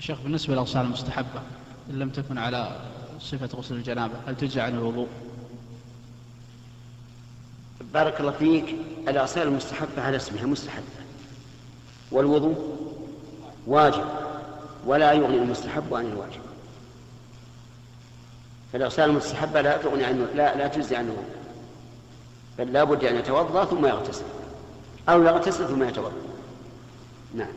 شيخ بالنسبة للأغسال المستحبة إن لم تكن على صفة غسل الجنابة هل تجزي عن الوضوء؟ بارك الله فيك. الأغسال المستحبة على اسمها مستحبة. والوضوء واجب ولا يغني المستحب عن الواجب. فالأغسال المستحبة لا تغني عنه لا لا تجزي عنه. بل لا بد أن يتوضأ ثم يغتسل أو يغتسل ثم يتوضأ. نعم.